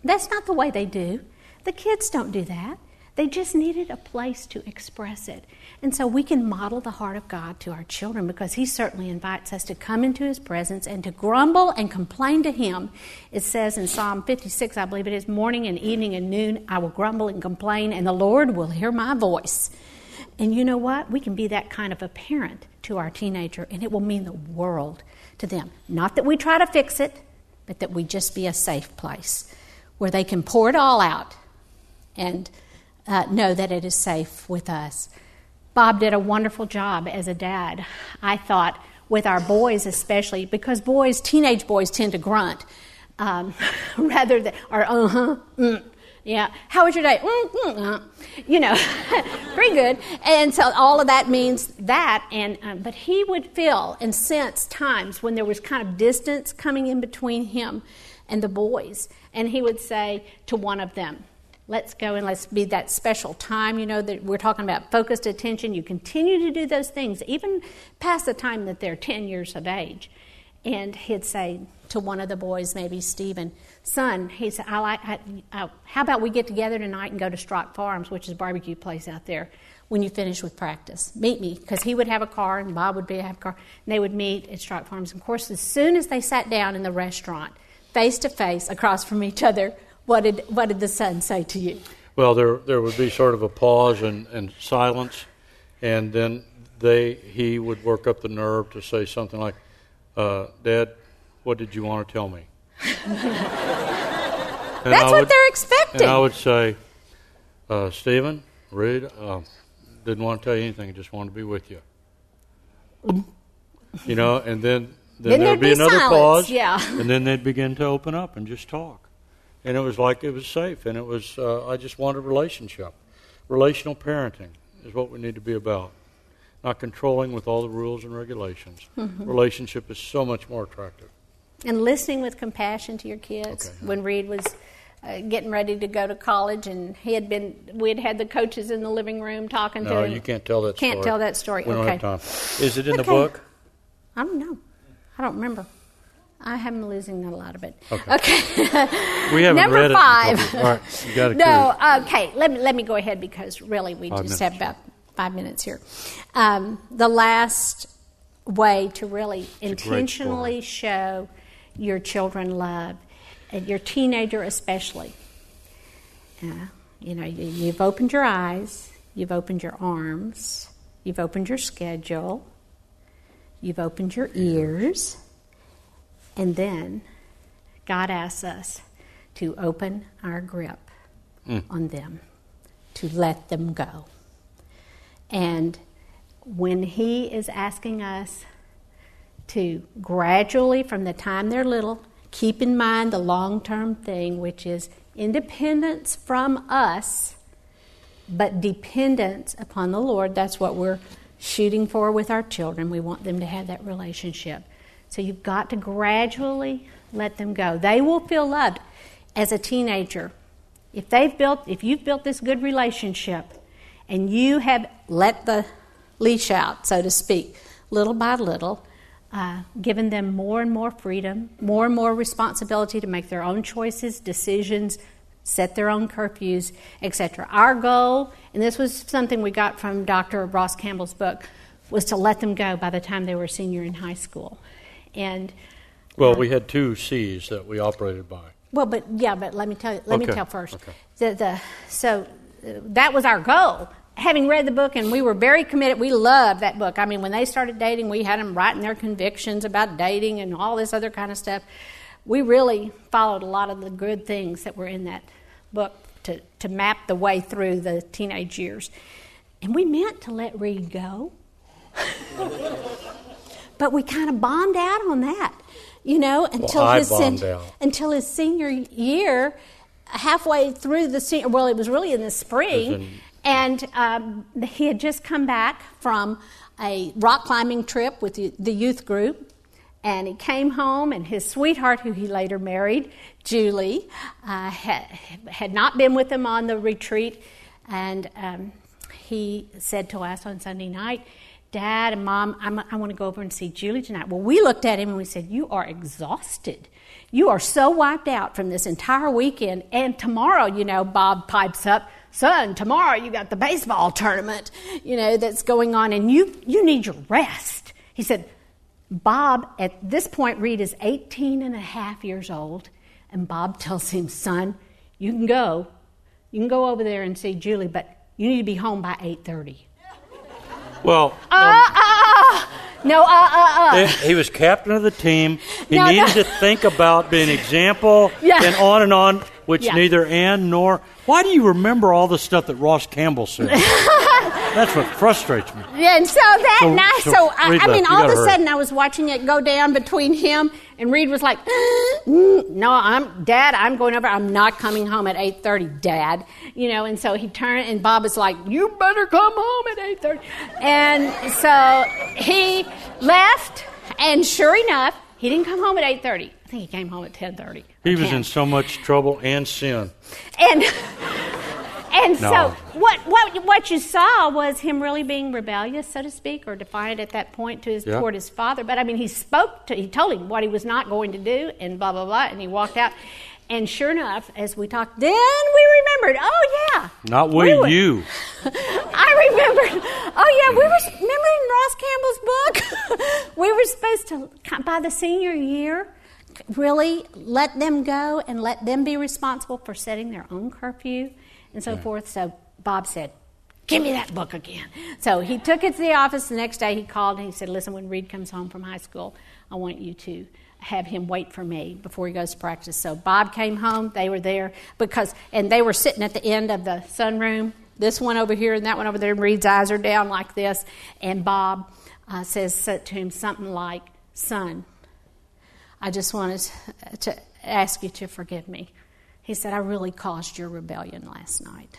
That's not the way they do. The kids don't do that. They just needed a place to express it. And so we can model the heart of God to our children because He certainly invites us to come into His presence and to grumble and complain to Him. It says in Psalm 56, I believe it is, morning and evening and noon, I will grumble and complain, and the Lord will hear my voice. And you know what? We can be that kind of a parent to our teenager, and it will mean the world to them. Not that we try to fix it, but that we just be a safe place where they can pour it all out and uh, know that it is safe with us. Bob did a wonderful job as a dad, I thought, with our boys especially, because boys, teenage boys, tend to grunt um, <laughs> rather than, or uh huh, mm, yeah. How was your day? Mm, mm, uh. You know, <laughs> pretty good. And so all of that means that. And um, but he would feel and sense times when there was kind of distance coming in between him and the boys, and he would say to one of them, let's go and let's be that special time. You know that we're talking about focused attention. You continue to do those things even past the time that they're 10 years of age. And he'd say to one of the boys maybe stephen son he said I like, I, I, how about we get together tonight and go to strock farms which is a barbecue place out there when you finish with practice. Meet me. Because he would have a car and bob would be have a car. And they would meet at strock farms. And of course as soon as they sat down in the restaurant face to face across from each other what did, what did the son say to you? Well, there there would be sort of a pause and, and silence, and then they he would work up the nerve to say something like, uh, "Dad, what did you want to tell me?" <laughs> That's what they're expecting. And I would say, uh, Stephen, Reed, uh, didn't want to tell you anything. Just wanted to be with you. <laughs> You know, and then then, Then there'd there'd be, be another silence, pause, yeah. and then they'd begin to open up and just talk, and it was like it was safe, and it was uh, I just wanted a relationship, relational parenting is what we need to be about, not controlling with all the rules and regulations. Mm-hmm. Relationship is so much more attractive. and listening with compassion to your kids. Okay. When Reed was uh, getting ready to go to college, and he had been, we had had the coaches in the living room talking to him. No, you can't tell that. Can't story. tell that story. We don't okay. Is it in the Okay. book? I don't know. I don't remember. I am losing a lot of it. Okay. Okay. We haven't Number read it. five. couple- All right, you got it. No, okay. Let me let me go ahead because really we Five just minutes. have about five minutes here. Um, the last way to really great intentionally show your children love, and your teenager especially. Uh, you know, you, you've opened your eyes, you've opened your arms, you've opened your schedule, you've opened your ears, and then God asks us to open our grip hmm. on them, to let them go. And when He is asking us to gradually, from the time they're little, keep in mind the long term thing, which is independence from us, but dependence upon the Lord. That's what we're shooting for with our children. We want them to have that relationship. So you've got to gradually let them go. They will feel loved as a teenager. If they've built if you've built this good relationship and you have let the leash out, so to speak, little by little, uh, given them more and more freedom, more and more responsibility to make their own choices, decisions, set their own curfews, etc. Our goal, and this was something we got from Dr. Ross Campbell's book, was to let them go by the time they were senior in high school. And Well, we had two C's that we operated by. well, but yeah, but let me tell you. Let me tell first. okay. The, the, so uh, that was our goal. Having read the book, and we were very committed. We loved that book. I mean, when they started dating, we had them writing their convictions about dating and all this other kind of stuff. We really followed a lot of the good things that were in that book to, to map the way through the teenage years. And we meant to let Reed go. <laughs> but we kind of bombed out on that, you know, until I his sen- out. until his senior year, halfway through the senior. Well, it was really in the spring, in- and um, he had just come back from a rock climbing trip with the, the youth group. And he came home, and his sweetheart, who he later married, Julie, uh, had, had not been with him on the retreat. And um, he said to us on Sunday night, Dad and Mom, I'm, I want to go over and see Julie tonight. Well, we looked at him and we said, You are exhausted. You are so wiped out from this entire weekend. And tomorrow, you know, Bob pipes up, Son, tomorrow you got the baseball tournament, you know, that's going on, and you, you need your rest. He said, Bob, at this point, Reed is 18 and a half years old, and Bob tells him, Son, you can go. You can go over there and see Julie, but you need to be home by 8.30. Well, Uh, uh, uh, no, uh, uh, uh. he was captain of the team. He No, no. needed to think about being an <laughs> example Yeah. and on and on, which Yeah. neither Ann nor. Why do you remember all the stuff that Ross Campbell said? <laughs> That's what frustrates me. Yeah, and so that So- night, so so, I, I mean, all of a hurry. sudden, I was watching it go down between him and Reed was like, <gasps> "Mm, "No, I'm Dad. I'm going over. I'm not coming home at 8:30, Dad." You know, and so he turned, and Bob was like, "You better come home at 8:30." And so he left, and sure enough, he didn't come home at 8:30. I think he came home at 10:30. He was 10. in so much trouble and sin. And <laughs> and No. so what what what you saw was him really being rebellious, so to speak, or defiant at that point to his Yeah. toward his father. But I mean, he spoke to he told him what he was not going to do, and blah blah blah, and he walked out. And sure enough, as we talked, then we remembered. Oh yeah, Not we, were- you. <laughs> I remembered. Oh yeah, we were remember in Ross Campbell's book. <laughs> we were supposed to by the senior year really let them go and let them be responsible for setting their own curfew and so forth. So Bob said, Give me that book again. So he took it to the office. The next day he called and he said, Listen, when Reed comes home from high school, I want you to have him wait for me before he goes to practice. So Bob came home. They were there because, and they were sitting at the end of the sunroom. This one over here and that one over there. And Reed's eyes are down like this. And Bob uh, says to him something like, Son, I just wanted to ask you to forgive me. He said, I really caused your rebellion last night.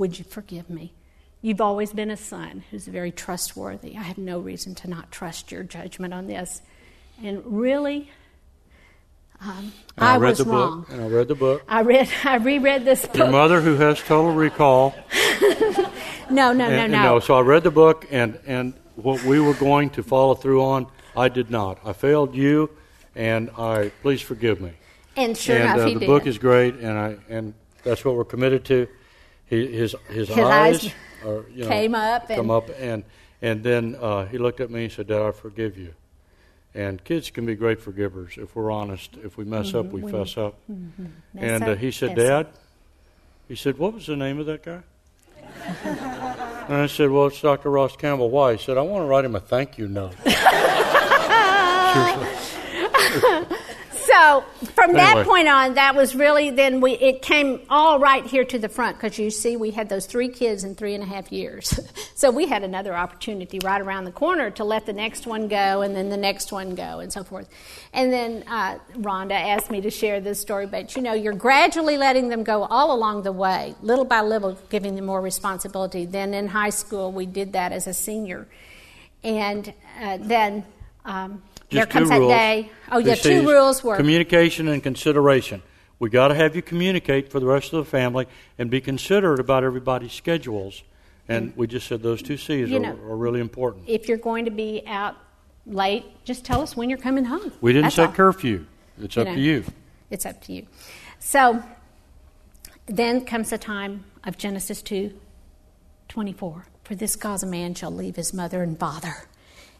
Would you forgive me? You've always been a son who's very trustworthy. I have no reason to not trust your judgment on this. And really, um, And I, I, read was the wrong. book, and I read the book. I read, <laughs> I reread this book. Your mother, who has total recall, <laughs> no, no, and, no, and no. So I read the book, and and what we were going to follow through on, I did not. I failed you, and I please forgive me. And sure and enough, uh, he the did. book is great, and I and that's what we're committed to. He, his his, His eyes eyes, are, you know, came up come and- up, and and then uh, he looked at me and said, "Dad, I forgive you." And kids can be great forgivers if we're honest. If we mess up, we we- fess up. Mm-hmm. And uh, he said, "Dad," he said, "What was the name of that guy?" and I said, "Well, it's Dr. Ross Campbell." Why? He said, "I want to write him a thank you note." <laughs> So from that point on, that was really then we it came all right here to the front because you see we had those three kids in three and a half years, <laughs> so we had another opportunity right around the corner to let the next one go and then the next one go and so forth. And then uh, Rhonda asked me to share this story, but you know you're gradually letting them go all along the way, little by little, giving them more responsibility. Then in high school we did that as a senior, and uh, then. Um, there comes two that day. Oh, yeah, two rules were communication and consideration. We got to have you communicate for the rest of the family and be considerate about everybody's schedules. And we just said those two C's are, know- are really important. if you're going to be out late, just tell us when you're coming home. We didn't That's set all. curfew. It's You up know. to you. It's up to you. So then comes the time of Genesis 2 24. For this cause a man shall leave his mother and father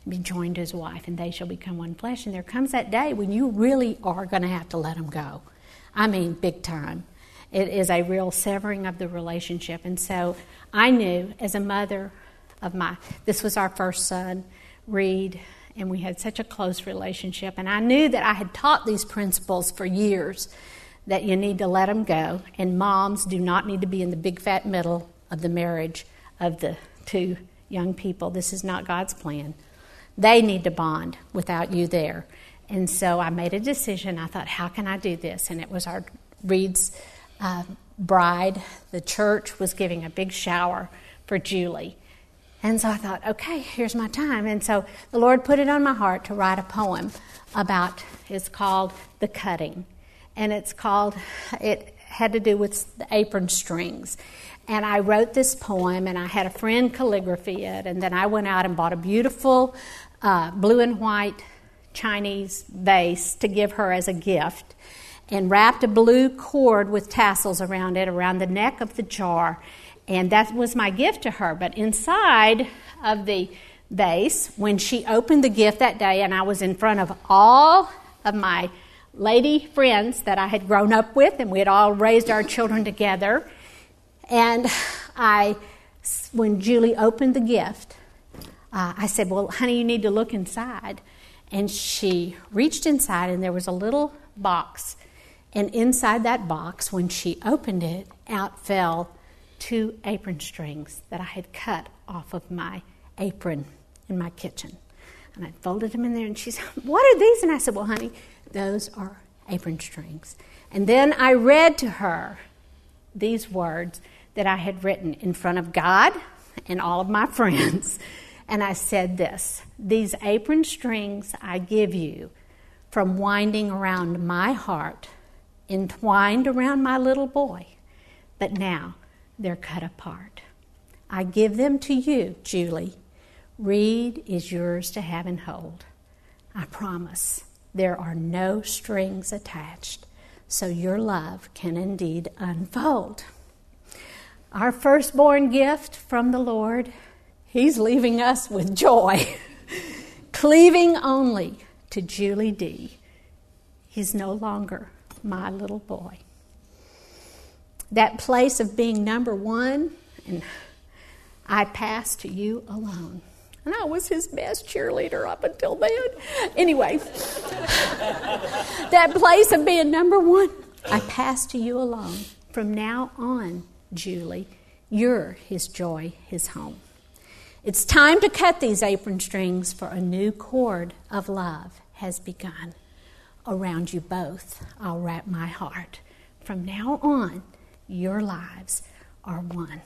be joined to his wife, and they shall become one flesh. And there comes that day when you really are going to have to let them go. I mean, big time. It is a real severing of the relationship. And so I knew as a mother of my, this was our first son, Reed, and we had such a close relationship. And I knew that I had taught these principles for years that you need to let them go, and moms do not need to be in the big fat middle of the marriage of the two young people. This is not God's plan. They need to bond without you there. And so I made a decision. I thought, how can I do this? And it was our Reed's uh, bride. The church was giving a big shower for Julie. And so I thought, okay, here's my time. And so the Lord put it on my heart to write a poem about, it's called The Cutting. And it's called, it had to do with the apron strings. And I wrote this poem, and I had a friend calligraphy it. And then I went out and bought a beautiful uh, blue and white Chinese vase to give her as a gift and wrapped a blue cord with tassels around it around the neck of the jar. And that was my gift to her. But inside of the vase, when she opened the gift that day, and I was in front of all of my lady friends that I had grown up with, and we had all raised our children together. And I, when Julie opened the gift, uh, I said, Well, honey, you need to look inside. And she reached inside, and there was a little box. And inside that box, when she opened it, out fell two apron strings that I had cut off of my apron in my kitchen. And I folded them in there, and she said, <laughs> What are these? And I said, Well, honey, those are apron strings. And then I read to her these words that I had written in front of God and all of my <laughs> friends. And I said this These apron strings I give you from winding around my heart, entwined around my little boy, but now they're cut apart. I give them to you, Julie. Reed is yours to have and hold. I promise there are no strings attached, so your love can indeed unfold. Our firstborn gift from the Lord, He's leaving us with joy, <laughs> cleaving only to Julie D. He's no longer my little boy. That place of being number one and I pass to you alone. And I was his best cheerleader up until then. Anyway, <laughs> that place of being number one, I pass to you alone. From now on, Julie, you're his joy, his home. It's time to cut these apron strings, for a new cord of love has begun. Around you both, I'll wrap my heart. From now on, your lives are one.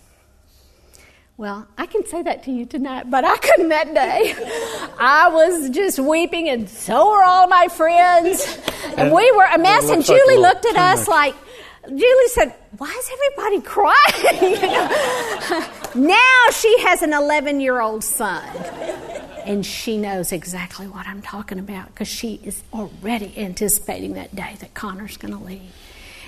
Well, I can say that to you tonight, but I couldn't that day. <laughs> I was just weeping, and so were all my friends. And, <laughs> and we were a mess. And Julie like looked at us like, Julie said, Why is everybody crying? <laughs> now she has an 11 year old son. And she knows exactly what I'm talking about because she is already anticipating that day that Connor's going to leave.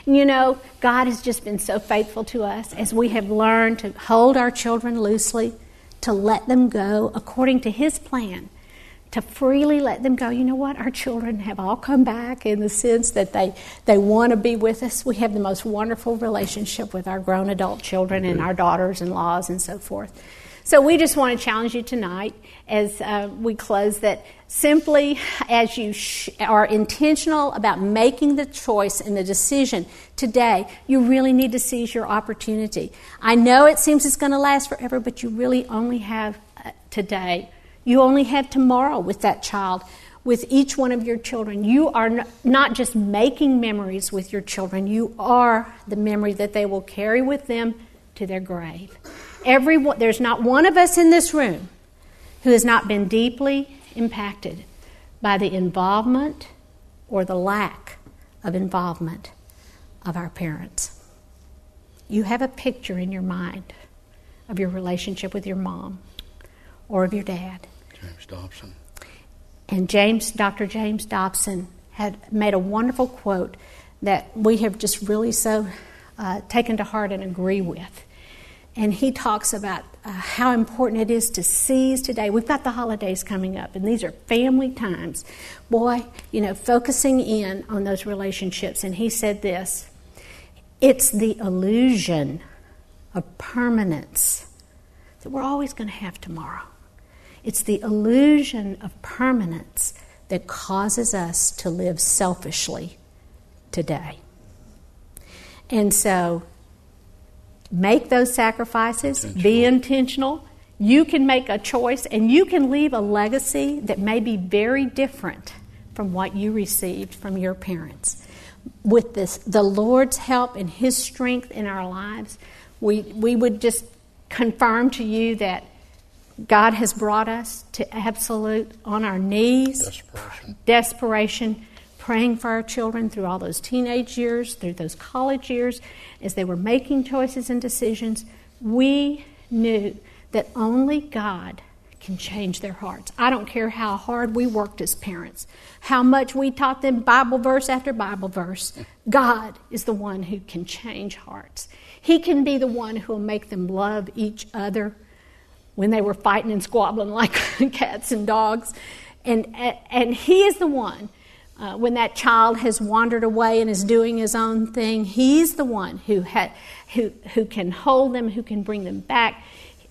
You know, God has just been so faithful to us as we have learned to hold our children loosely, to let them go according to His plan, to freely let them go. You know what? Our children have all come back in the sense that they, they want to be with us. We have the most wonderful relationship with our grown adult children and our daughters in laws and so forth. So we just want to challenge you tonight as uh, we close that simply as you sh- are intentional about making the choice and the decision today, you really need to seize your opportunity. I know it seems it's going to last forever, but you really only have uh, today. You only have tomorrow with that child with each one of your children. You are not just making memories with your children, you are the memory that they will carry with them to their grave. Everyone, there's not one of us in this room who has not been deeply impacted by the involvement or the lack of involvement of our parents. You have a picture in your mind of your relationship with your mom or of your dad. James Dobson. And James, Dr. James Dobson had made a wonderful quote that we have just really so uh, taken to heart and agree with and he talks about uh, how important it is to seize today. We've got the holidays coming up, and these are family times. Boy, you know, focusing in on those relationships. And he said this it's the illusion of permanence that we're always going to have tomorrow. It's the illusion of permanence that causes us to live selfishly today. And so Make those sacrifices, be intentional. You can make a choice and you can leave a legacy that may be very different from what you received from your parents. With this, the Lord's help and His strength in our lives, we, we would just confirm to you that God has brought us to absolute on our knees, desperation, desperation praying for our children through all those teenage years, through those college years, as they were making choices and decisions, we knew that only God can change their hearts. I don't care how hard we worked as parents, how much we taught them Bible verse after Bible verse. God is the one who can change hearts. He can be the one who will make them love each other when they were fighting and squabbling <laughs> like cats and dogs. And, and He is the one uh, when that child has wandered away and is doing his own thing, he's the one who, ha- who, who can hold them, who can bring them back.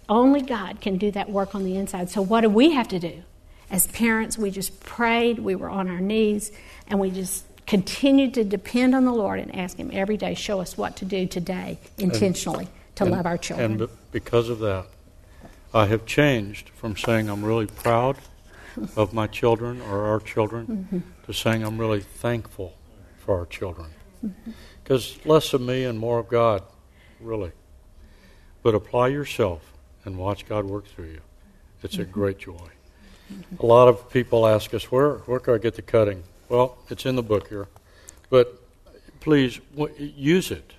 Only God can do that work on the inside. So, what do we have to do? As parents, we just prayed, we were on our knees, and we just continued to depend on the Lord and ask Him every day, show us what to do today intentionally and, to and, love our children. And because of that, I have changed from saying I'm really proud of my children or our children mm-hmm. to saying I'm really thankful for our children. Because mm-hmm. less of me and more of God, really. But apply yourself and watch God work through you. It's mm-hmm. a great joy. A lot of people ask us, where, where can I get the cutting? Well, it's in the book here. But please w- use it.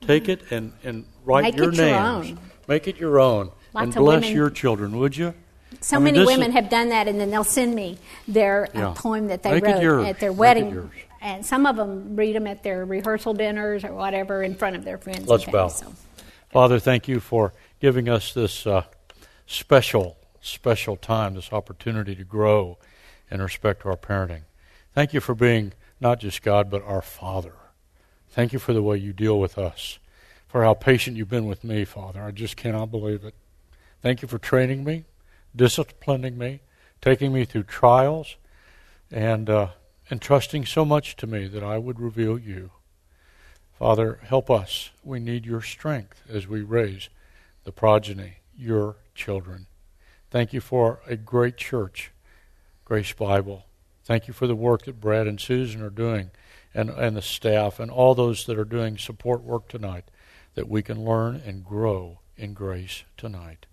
Take mm-hmm. it and, and write Make your names. Your Make it your own. Lots and bless women. your children, would you? So I mean, many women is, have done that, and then they'll send me their uh, yeah. poem that they Make wrote at their wedding. And some of them read them at their rehearsal dinners or whatever in front of their friends. Let's bow. So. Father, thank you for giving us this uh, special, special time, this opportunity to grow in respect to our parenting. Thank you for being not just God, but our Father. Thank you for the way you deal with us, for how patient you've been with me, Father. I just cannot believe it. Thank you for training me, disciplining me, taking me through trials, and uh, entrusting so much to me that I would reveal you. Father, help us. We need your strength as we raise the progeny, your children. Thank you for a great church, Grace Bible. Thank you for the work that Brad and Susan are doing and, and the staff and all those that are doing support work tonight that we can learn and grow in grace tonight.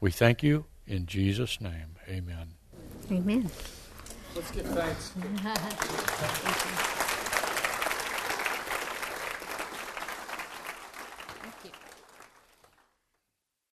We thank you in Jesus' name. Amen. Amen. Let's give thanks. <laughs>